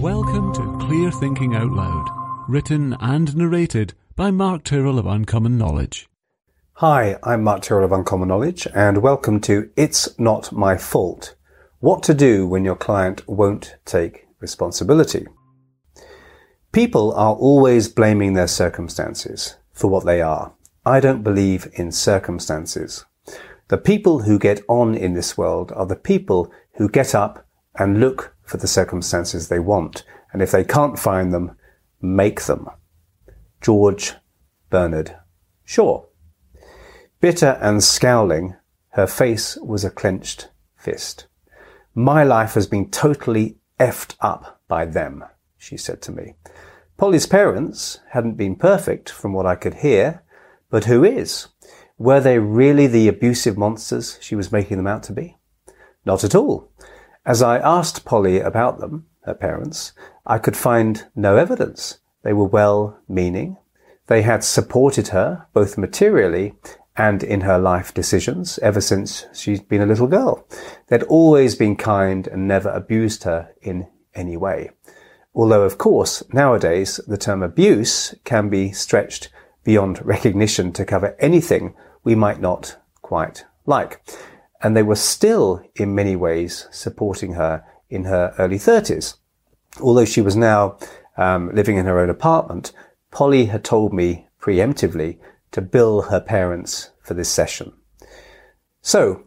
Welcome to Clear Thinking Out Loud, written and narrated by Mark Tyrrell of Uncommon Knowledge. Hi, I'm Mark Tyrrell of Uncommon Knowledge, and welcome to It's Not My Fault What to Do When Your Client Won't Take Responsibility. People are always blaming their circumstances for what they are. I don't believe in circumstances. The people who get on in this world are the people who get up and look for the circumstances they want. And if they can't find them, make them. George Bernard Shaw. Bitter and scowling, her face was a clenched fist. My life has been totally effed up by them, she said to me. Polly's parents hadn't been perfect from what I could hear, but who is? Were they really the abusive monsters she was making them out to be? Not at all. As I asked Polly about them, her parents, I could find no evidence. They were well meaning. They had supported her, both materially and in her life decisions, ever since she'd been a little girl. They'd always been kind and never abused her in any way. Although, of course, nowadays the term abuse can be stretched beyond recognition to cover anything we might not quite like and they were still in many ways supporting her in her early 30s. Although she was now um, living in her own apartment, Polly had told me preemptively to bill her parents for this session. So,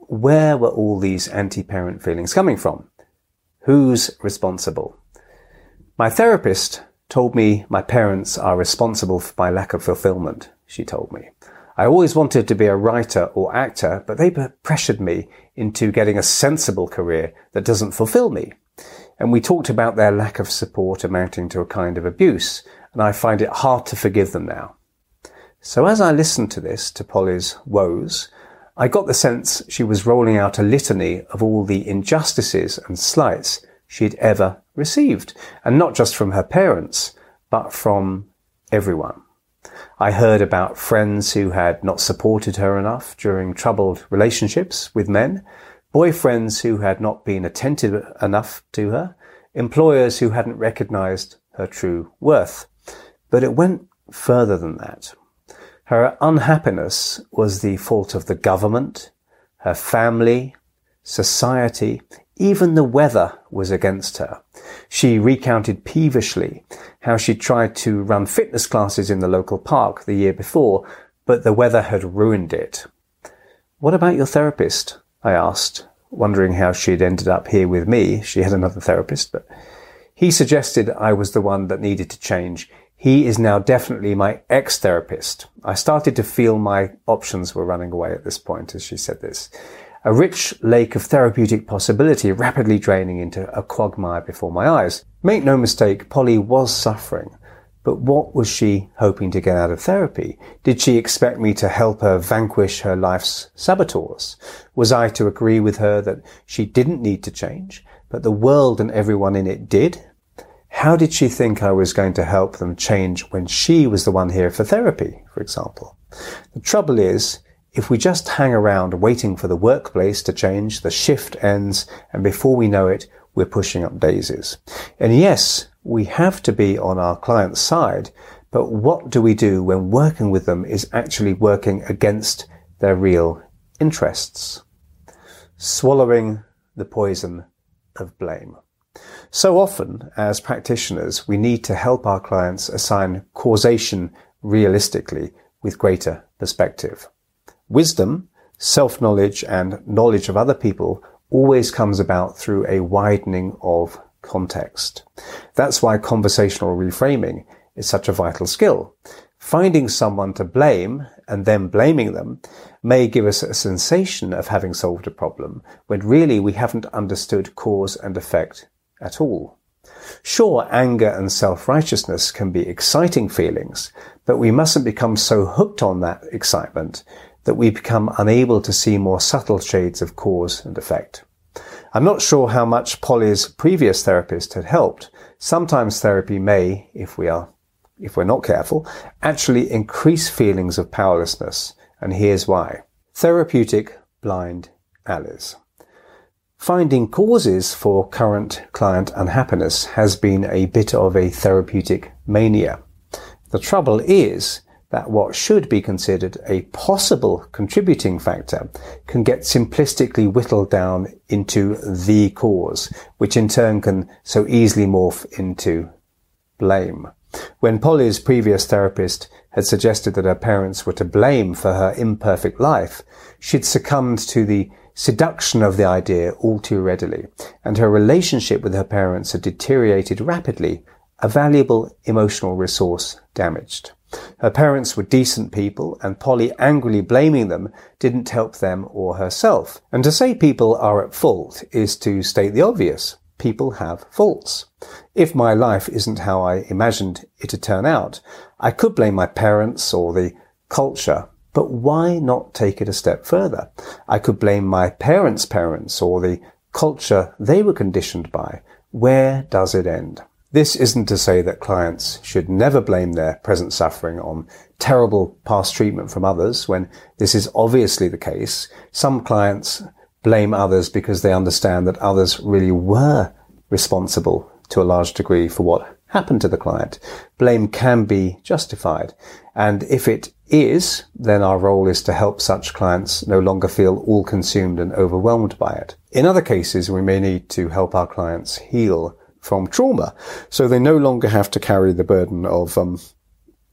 where were all these anti-parent feelings coming from? Who's responsible? My therapist told me my parents are responsible for my lack of fulfillment, she told me. I always wanted to be a writer or actor, but they pressured me into getting a sensible career that doesn't fulfill me. And we talked about their lack of support amounting to a kind of abuse, and I find it hard to forgive them now. So as I listened to this, to Polly's woes, I got the sense she was rolling out a litany of all the injustices and slights she'd ever received, and not just from her parents, but from everyone. I heard about friends who had not supported her enough during troubled relationships with men, boyfriends who had not been attentive enough to her, employers who hadn't recognized her true worth. But it went further than that. Her unhappiness was the fault of the government, her family, society, even the weather was against her. She recounted peevishly how she tried to run fitness classes in the local park the year before, but the weather had ruined it. What about your therapist? I asked, wondering how she'd ended up here with me. She had another therapist, but he suggested I was the one that needed to change. He is now definitely my ex-therapist. I started to feel my options were running away at this point as she said this a rich lake of therapeutic possibility rapidly draining into a quagmire before my eyes. Make no mistake, Polly was suffering. But what was she hoping to get out of therapy? Did she expect me to help her vanquish her life's saboteurs? Was I to agree with her that she didn't need to change, but the world and everyone in it did? How did she think I was going to help them change when she was the one here for therapy, for example? The trouble is, if we just hang around waiting for the workplace to change, the shift ends, and before we know it, we're pushing up daisies. And yes, we have to be on our client's side, but what do we do when working with them is actually working against their real interests? Swallowing the poison of blame. So often, as practitioners, we need to help our clients assign causation realistically with greater perspective. Wisdom, self-knowledge and knowledge of other people always comes about through a widening of context. That's why conversational reframing is such a vital skill. Finding someone to blame and then blaming them may give us a sensation of having solved a problem when really we haven't understood cause and effect at all. Sure, anger and self-righteousness can be exciting feelings, but we mustn't become so hooked on that excitement that we become unable to see more subtle shades of cause and effect. I'm not sure how much Polly's previous therapist had helped. Sometimes therapy may, if we are, if we're not careful, actually increase feelings of powerlessness. And here's why. Therapeutic blind alleys. Finding causes for current client unhappiness has been a bit of a therapeutic mania. The trouble is that what should be considered a possible contributing factor can get simplistically whittled down into the cause, which in turn can so easily morph into blame. When Polly's previous therapist had suggested that her parents were to blame for her imperfect life, she'd succumbed to the seduction of the idea all too readily, and her relationship with her parents had deteriorated rapidly, a valuable emotional resource damaged. Her parents were decent people, and Polly angrily blaming them didn't help them or herself. And to say people are at fault is to state the obvious. People have faults. If my life isn't how I imagined it to turn out, I could blame my parents or the culture but why not take it a step further? I could blame my parents' parents or the culture they were conditioned by. Where does it end? This isn't to say that clients should never blame their present suffering on terrible past treatment from others when this is obviously the case. Some clients blame others because they understand that others really were responsible to a large degree for what happened to the client. Blame can be justified. And if it is, then our role is to help such clients no longer feel all consumed and overwhelmed by it. In other cases, we may need to help our clients heal from trauma so they no longer have to carry the burden of um,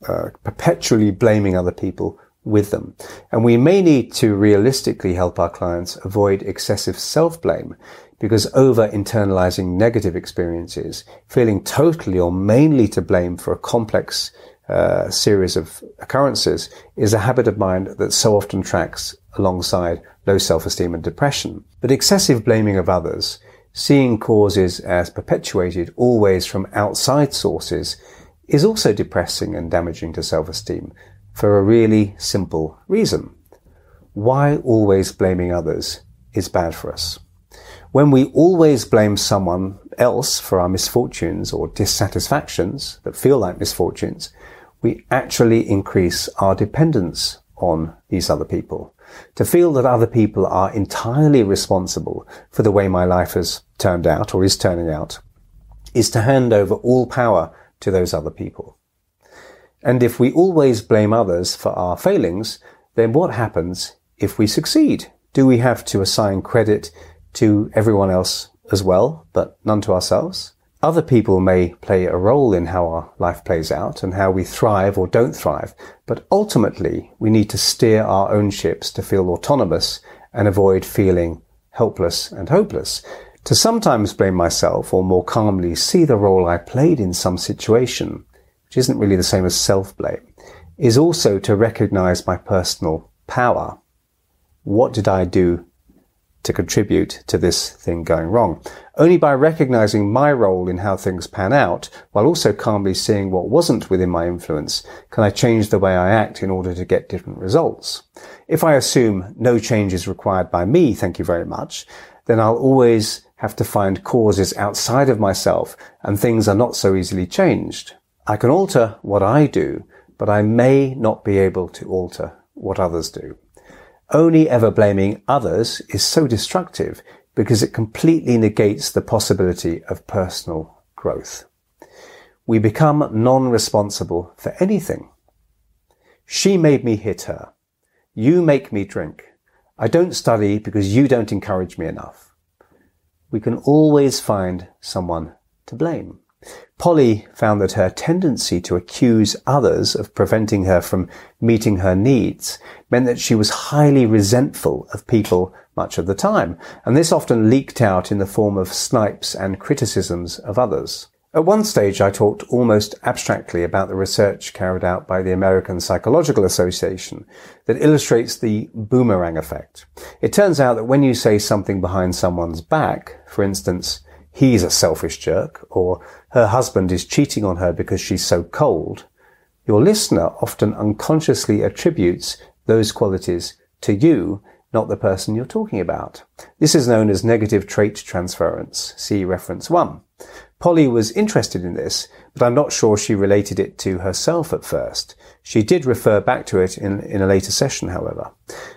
uh, perpetually blaming other people with them. And we may need to realistically help our clients avoid excessive self-blame because over internalizing negative experiences, feeling totally or mainly to blame for a complex uh, series of occurrences is a habit of mind that so often tracks alongside low self-esteem and depression. But excessive blaming of others, seeing causes as perpetuated always from outside sources, is also depressing and damaging to self-esteem for a really simple reason. Why always blaming others is bad for us. When we always blame someone else for our misfortunes or dissatisfactions that feel like misfortunes, we actually increase our dependence on these other people. To feel that other people are entirely responsible for the way my life has turned out or is turning out is to hand over all power to those other people. And if we always blame others for our failings, then what happens if we succeed? Do we have to assign credit to everyone else as well, but none to ourselves? Other people may play a role in how our life plays out and how we thrive or don't thrive, but ultimately we need to steer our own ships to feel autonomous and avoid feeling helpless and hopeless. To sometimes blame myself or more calmly see the role I played in some situation, which isn't really the same as self-blame, is also to recognize my personal power. What did I do to contribute to this thing going wrong. Only by recognizing my role in how things pan out, while also calmly seeing what wasn't within my influence, can I change the way I act in order to get different results. If I assume no change is required by me, thank you very much, then I'll always have to find causes outside of myself and things are not so easily changed. I can alter what I do, but I may not be able to alter what others do. Only ever blaming others is so destructive because it completely negates the possibility of personal growth. We become non-responsible for anything. She made me hit her. You make me drink. I don't study because you don't encourage me enough. We can always find someone to blame. Polly found that her tendency to accuse others of preventing her from meeting her needs meant that she was highly resentful of people much of the time, and this often leaked out in the form of snipes and criticisms of others. At one stage, I talked almost abstractly about the research carried out by the American Psychological Association that illustrates the boomerang effect. It turns out that when you say something behind someone's back, for instance, he's a selfish jerk, or her husband is cheating on her because she's so cold, your listener often unconsciously attributes those qualities to you, not the person you're talking about. This is known as negative trait transference. See reference one. Polly was interested in this, but I'm not sure she related it to herself at first. She did refer back to it in, in a later session, however.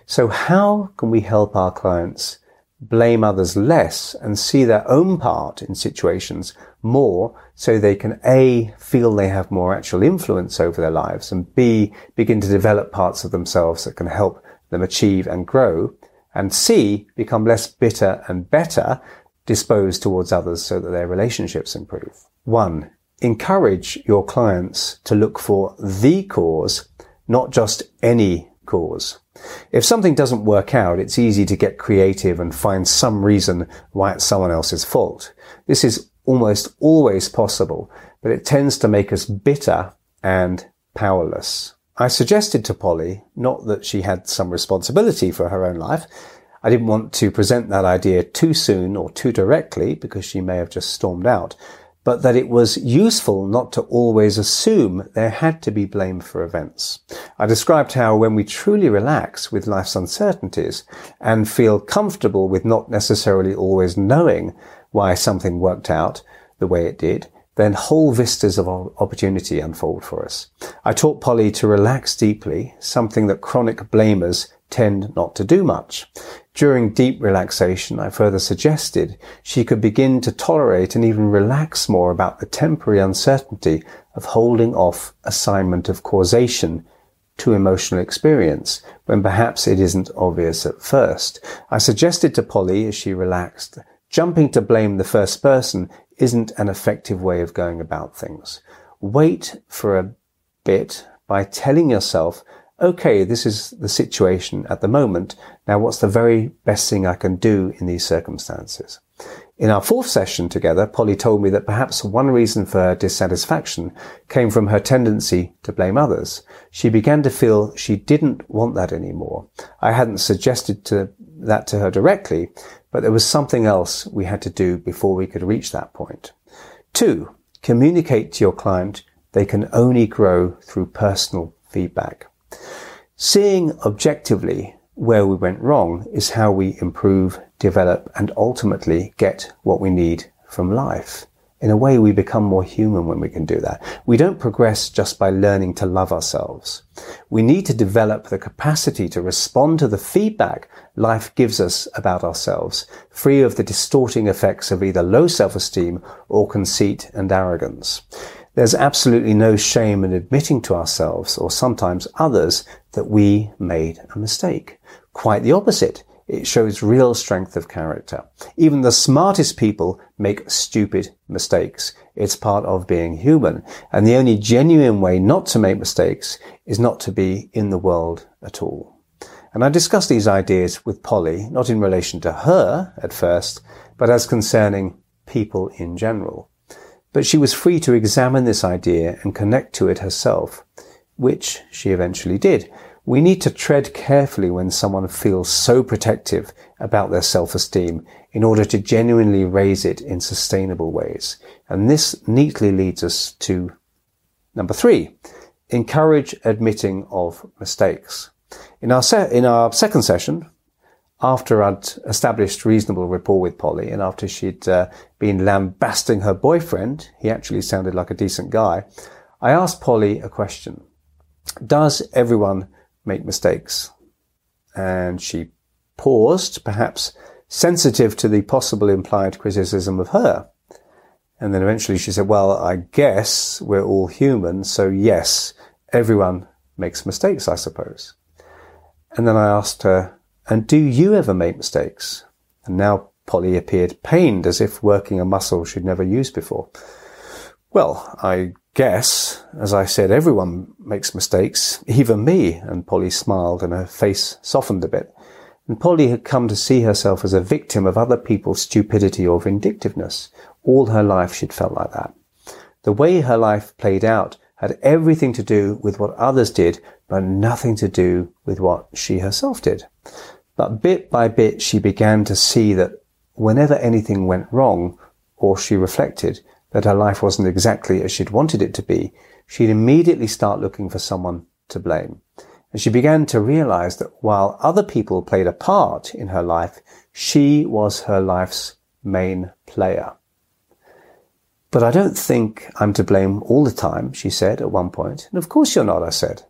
So how can we help our clients blame others less and see their own part in situations more so they can A, feel they have more actual influence over their lives and B, begin to develop parts of themselves that can help them achieve and grow and C, become less bitter and better disposed towards others so that their relationships improve. One, encourage your clients to look for the cause, not just any cause. If something doesn't work out, it's easy to get creative and find some reason why it's someone else's fault. This is almost always possible, but it tends to make us bitter and powerless. I suggested to Polly not that she had some responsibility for her own life. I didn't want to present that idea too soon or too directly because she may have just stormed out, but that it was useful not to always assume there had to be blame for events. I described how when we truly relax with life's uncertainties and feel comfortable with not necessarily always knowing why something worked out the way it did, then whole vistas of opportunity unfold for us. I taught Polly to relax deeply, something that chronic blamers tend not to do much. During deep relaxation, I further suggested she could begin to tolerate and even relax more about the temporary uncertainty of holding off assignment of causation to emotional experience when perhaps it isn't obvious at first. I suggested to Polly as she relaxed, jumping to blame the first person isn't an effective way of going about things. Wait for a bit by telling yourself okay, this is the situation at the moment. Now, what's the very best thing I can do in these circumstances? In our fourth session together, Polly told me that perhaps one reason for her dissatisfaction came from her tendency to blame others. She began to feel she didn't want that anymore. I hadn't suggested to, that to her directly, but there was something else we had to do before we could reach that point. Two, communicate to your client they can only grow through personal feedback. Seeing objectively where we went wrong is how we improve, develop, and ultimately get what we need from life. In a way, we become more human when we can do that. We don't progress just by learning to love ourselves. We need to develop the capacity to respond to the feedback life gives us about ourselves, free of the distorting effects of either low self-esteem or conceit and arrogance. There's absolutely no shame in admitting to ourselves or sometimes others that we made a mistake. Quite the opposite. It shows real strength of character. Even the smartest people make stupid mistakes. It's part of being human. And the only genuine way not to make mistakes is not to be in the world at all. And I discussed these ideas with Polly, not in relation to her at first, but as concerning people in general. But she was free to examine this idea and connect to it herself, which she eventually did. We need to tread carefully when someone feels so protective about their self-esteem in order to genuinely raise it in sustainable ways. And this neatly leads us to number three, encourage admitting of mistakes. In our, se- in our second session, after I'd established reasonable rapport with Polly and after she'd uh, been lambasting her boyfriend, he actually sounded like a decent guy, I asked Polly a question. Does everyone make mistakes? And she paused, perhaps sensitive to the possible implied criticism of her. And then eventually she said, well, I guess we're all human, so yes, everyone makes mistakes, I suppose. And then I asked her, and do you ever make mistakes? And now Polly appeared pained as if working a muscle she'd never used before. Well, I guess, as I said, everyone makes mistakes, even me. And Polly smiled and her face softened a bit. And Polly had come to see herself as a victim of other people's stupidity or vindictiveness. All her life she'd felt like that. The way her life played out had everything to do with what others did, but nothing to do with what she herself did. But bit by bit, she began to see that whenever anything went wrong, or she reflected that her life wasn't exactly as she'd wanted it to be, she'd immediately start looking for someone to blame. And she began to realize that while other people played a part in her life, she was her life's main player. But I don't think I'm to blame all the time, she said at one point. And of course you're not, I said.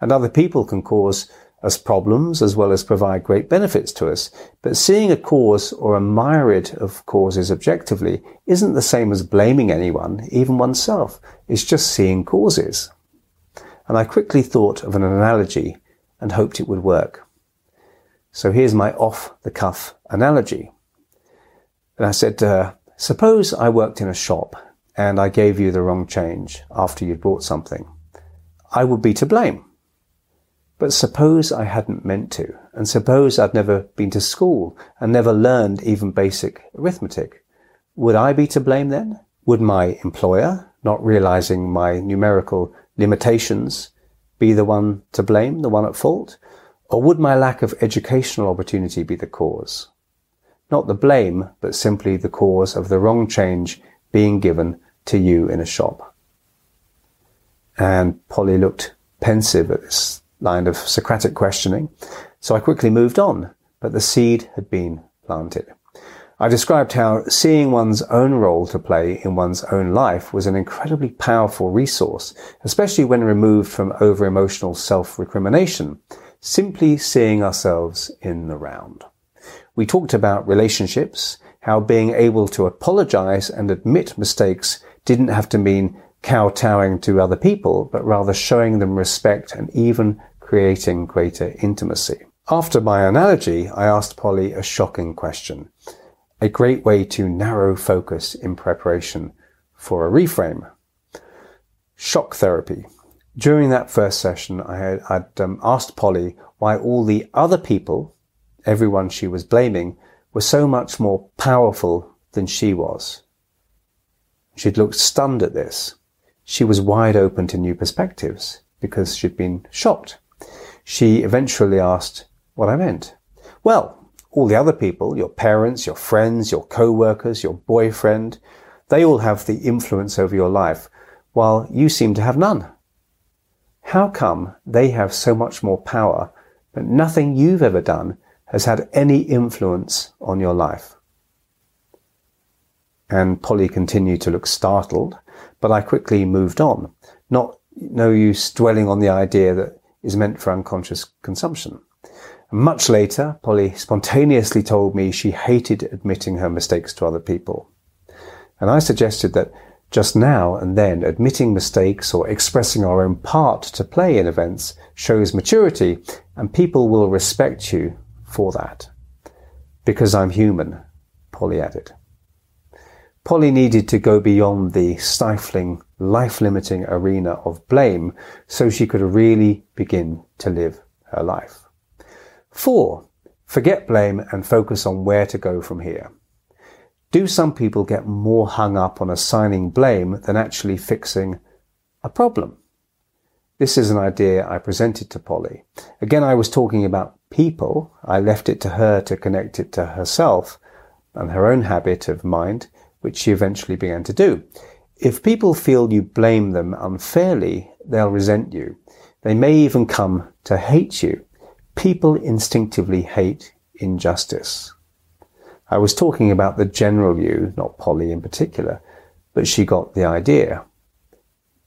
And other people can cause as problems as well as provide great benefits to us. But seeing a cause or a myriad of causes objectively isn't the same as blaming anyone, even oneself. It's just seeing causes. And I quickly thought of an analogy and hoped it would work. So here's my off the cuff analogy. And I said to her, suppose I worked in a shop and I gave you the wrong change after you'd bought something. I would be to blame. But suppose I hadn't meant to, and suppose I'd never been to school and never learned even basic arithmetic. Would I be to blame then? Would my employer, not realizing my numerical limitations, be the one to blame, the one at fault? Or would my lack of educational opportunity be the cause? Not the blame, but simply the cause of the wrong change being given to you in a shop. And Polly looked pensive at this line of Socratic questioning. So I quickly moved on, but the seed had been planted. I described how seeing one's own role to play in one's own life was an incredibly powerful resource, especially when removed from over emotional self-recrimination, simply seeing ourselves in the round. We talked about relationships, how being able to apologize and admit mistakes didn't have to mean kowtowing to other people, but rather showing them respect and even creating greater intimacy. After my analogy, I asked Polly a shocking question, a great way to narrow focus in preparation for a reframe. Shock therapy. During that first session, I had I'd, um, asked Polly why all the other people, everyone she was blaming, were so much more powerful than she was. She'd looked stunned at this. She was wide open to new perspectives because she'd been shocked she eventually asked what I meant. Well, all the other people, your parents, your friends, your co-workers, your boyfriend, they all have the influence over your life, while you seem to have none. How come they have so much more power, but nothing you've ever done has had any influence on your life? And Polly continued to look startled, but I quickly moved on. Not no use dwelling on the idea that is meant for unconscious consumption. Much later, Polly spontaneously told me she hated admitting her mistakes to other people. And I suggested that just now and then admitting mistakes or expressing our own part to play in events shows maturity and people will respect you for that. Because I'm human, Polly added. Polly needed to go beyond the stifling, life-limiting arena of blame so she could really begin to live her life. Four, forget blame and focus on where to go from here. Do some people get more hung up on assigning blame than actually fixing a problem? This is an idea I presented to Polly. Again, I was talking about people. I left it to her to connect it to herself and her own habit of mind which she eventually began to do. If people feel you blame them unfairly, they'll resent you. They may even come to hate you. People instinctively hate injustice. I was talking about the general you, not Polly in particular, but she got the idea.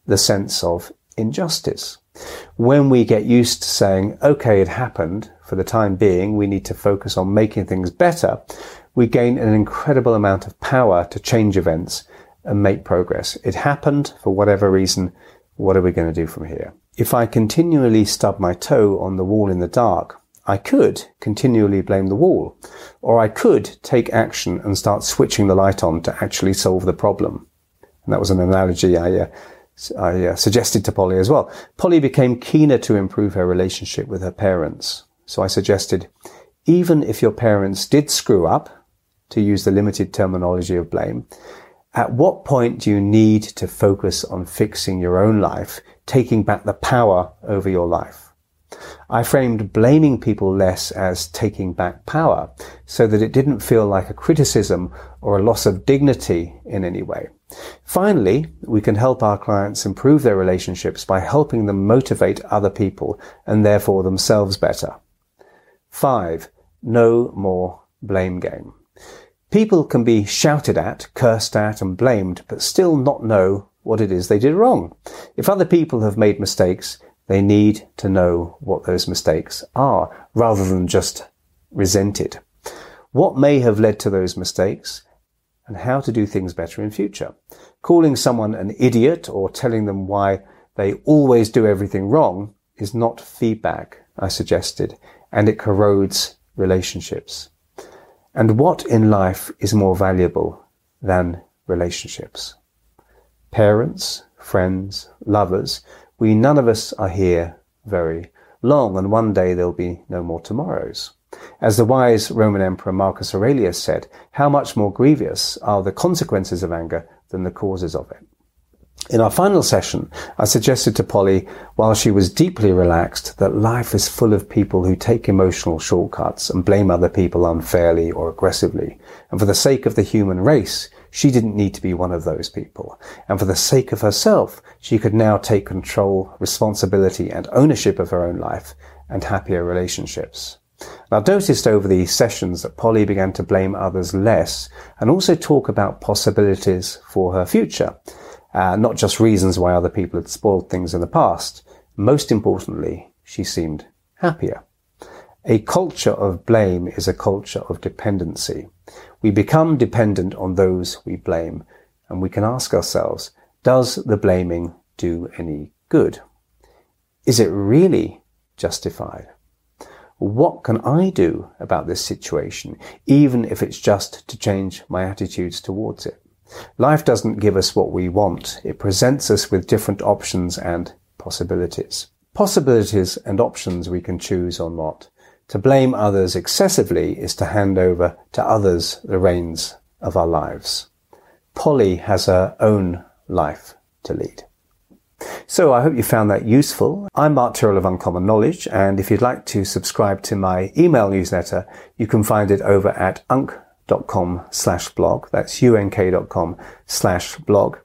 The sense of injustice. When we get used to saying, okay, it happened, for the time being, we need to focus on making things better, we gain an incredible amount of power to change events and make progress. It happened for whatever reason. What are we going to do from here? If I continually stub my toe on the wall in the dark, I could continually blame the wall, or I could take action and start switching the light on to actually solve the problem. And that was an analogy I, uh, I uh, suggested to Polly as well. Polly became keener to improve her relationship with her parents. So I suggested, even if your parents did screw up, to use the limited terminology of blame, at what point do you need to focus on fixing your own life, taking back the power over your life? I framed blaming people less as taking back power so that it didn't feel like a criticism or a loss of dignity in any way. Finally, we can help our clients improve their relationships by helping them motivate other people and therefore themselves better. Five, no more blame game. People can be shouted at, cursed at, and blamed, but still not know what it is they did wrong. If other people have made mistakes, They need to know what those mistakes are rather than just resent it. What may have led to those mistakes and how to do things better in future. Calling someone an idiot or telling them why they always do everything wrong is not feedback, I suggested, and it corrodes relationships. And what in life is more valuable than relationships? Parents, friends, lovers, we none of us are here very long, and one day there'll be no more tomorrows. As the wise Roman Emperor Marcus Aurelius said, how much more grievous are the consequences of anger than the causes of it. In our final session, I suggested to Polly, while she was deeply relaxed, that life is full of people who take emotional shortcuts and blame other people unfairly or aggressively. And for the sake of the human race, she didn't need to be one of those people. And for the sake of herself, she could now take control, responsibility, and ownership of her own life and happier relationships. And I've noticed over the sessions that Polly began to blame others less and also talk about possibilities for her future uh, not just reasons why other people had spoiled things in the past. Most importantly, she seemed happier. A culture of blame is a culture of dependency. We become dependent on those we blame, and we can ask ourselves, does the blaming do any good? Is it really justified? What can I do about this situation, even if it's just to change my attitudes towards it? Life doesn't give us what we want. It presents us with different options and possibilities. Possibilities and options we can choose or not. To blame others excessively is to hand over to others the reins of our lives. Polly has her own life to lead. So I hope you found that useful. I'm Mark Tyrrell of Uncommon Knowledge, and if you'd like to subscribe to my email newsletter, you can find it over at unk.com slash blog. That's unk.com slash blog.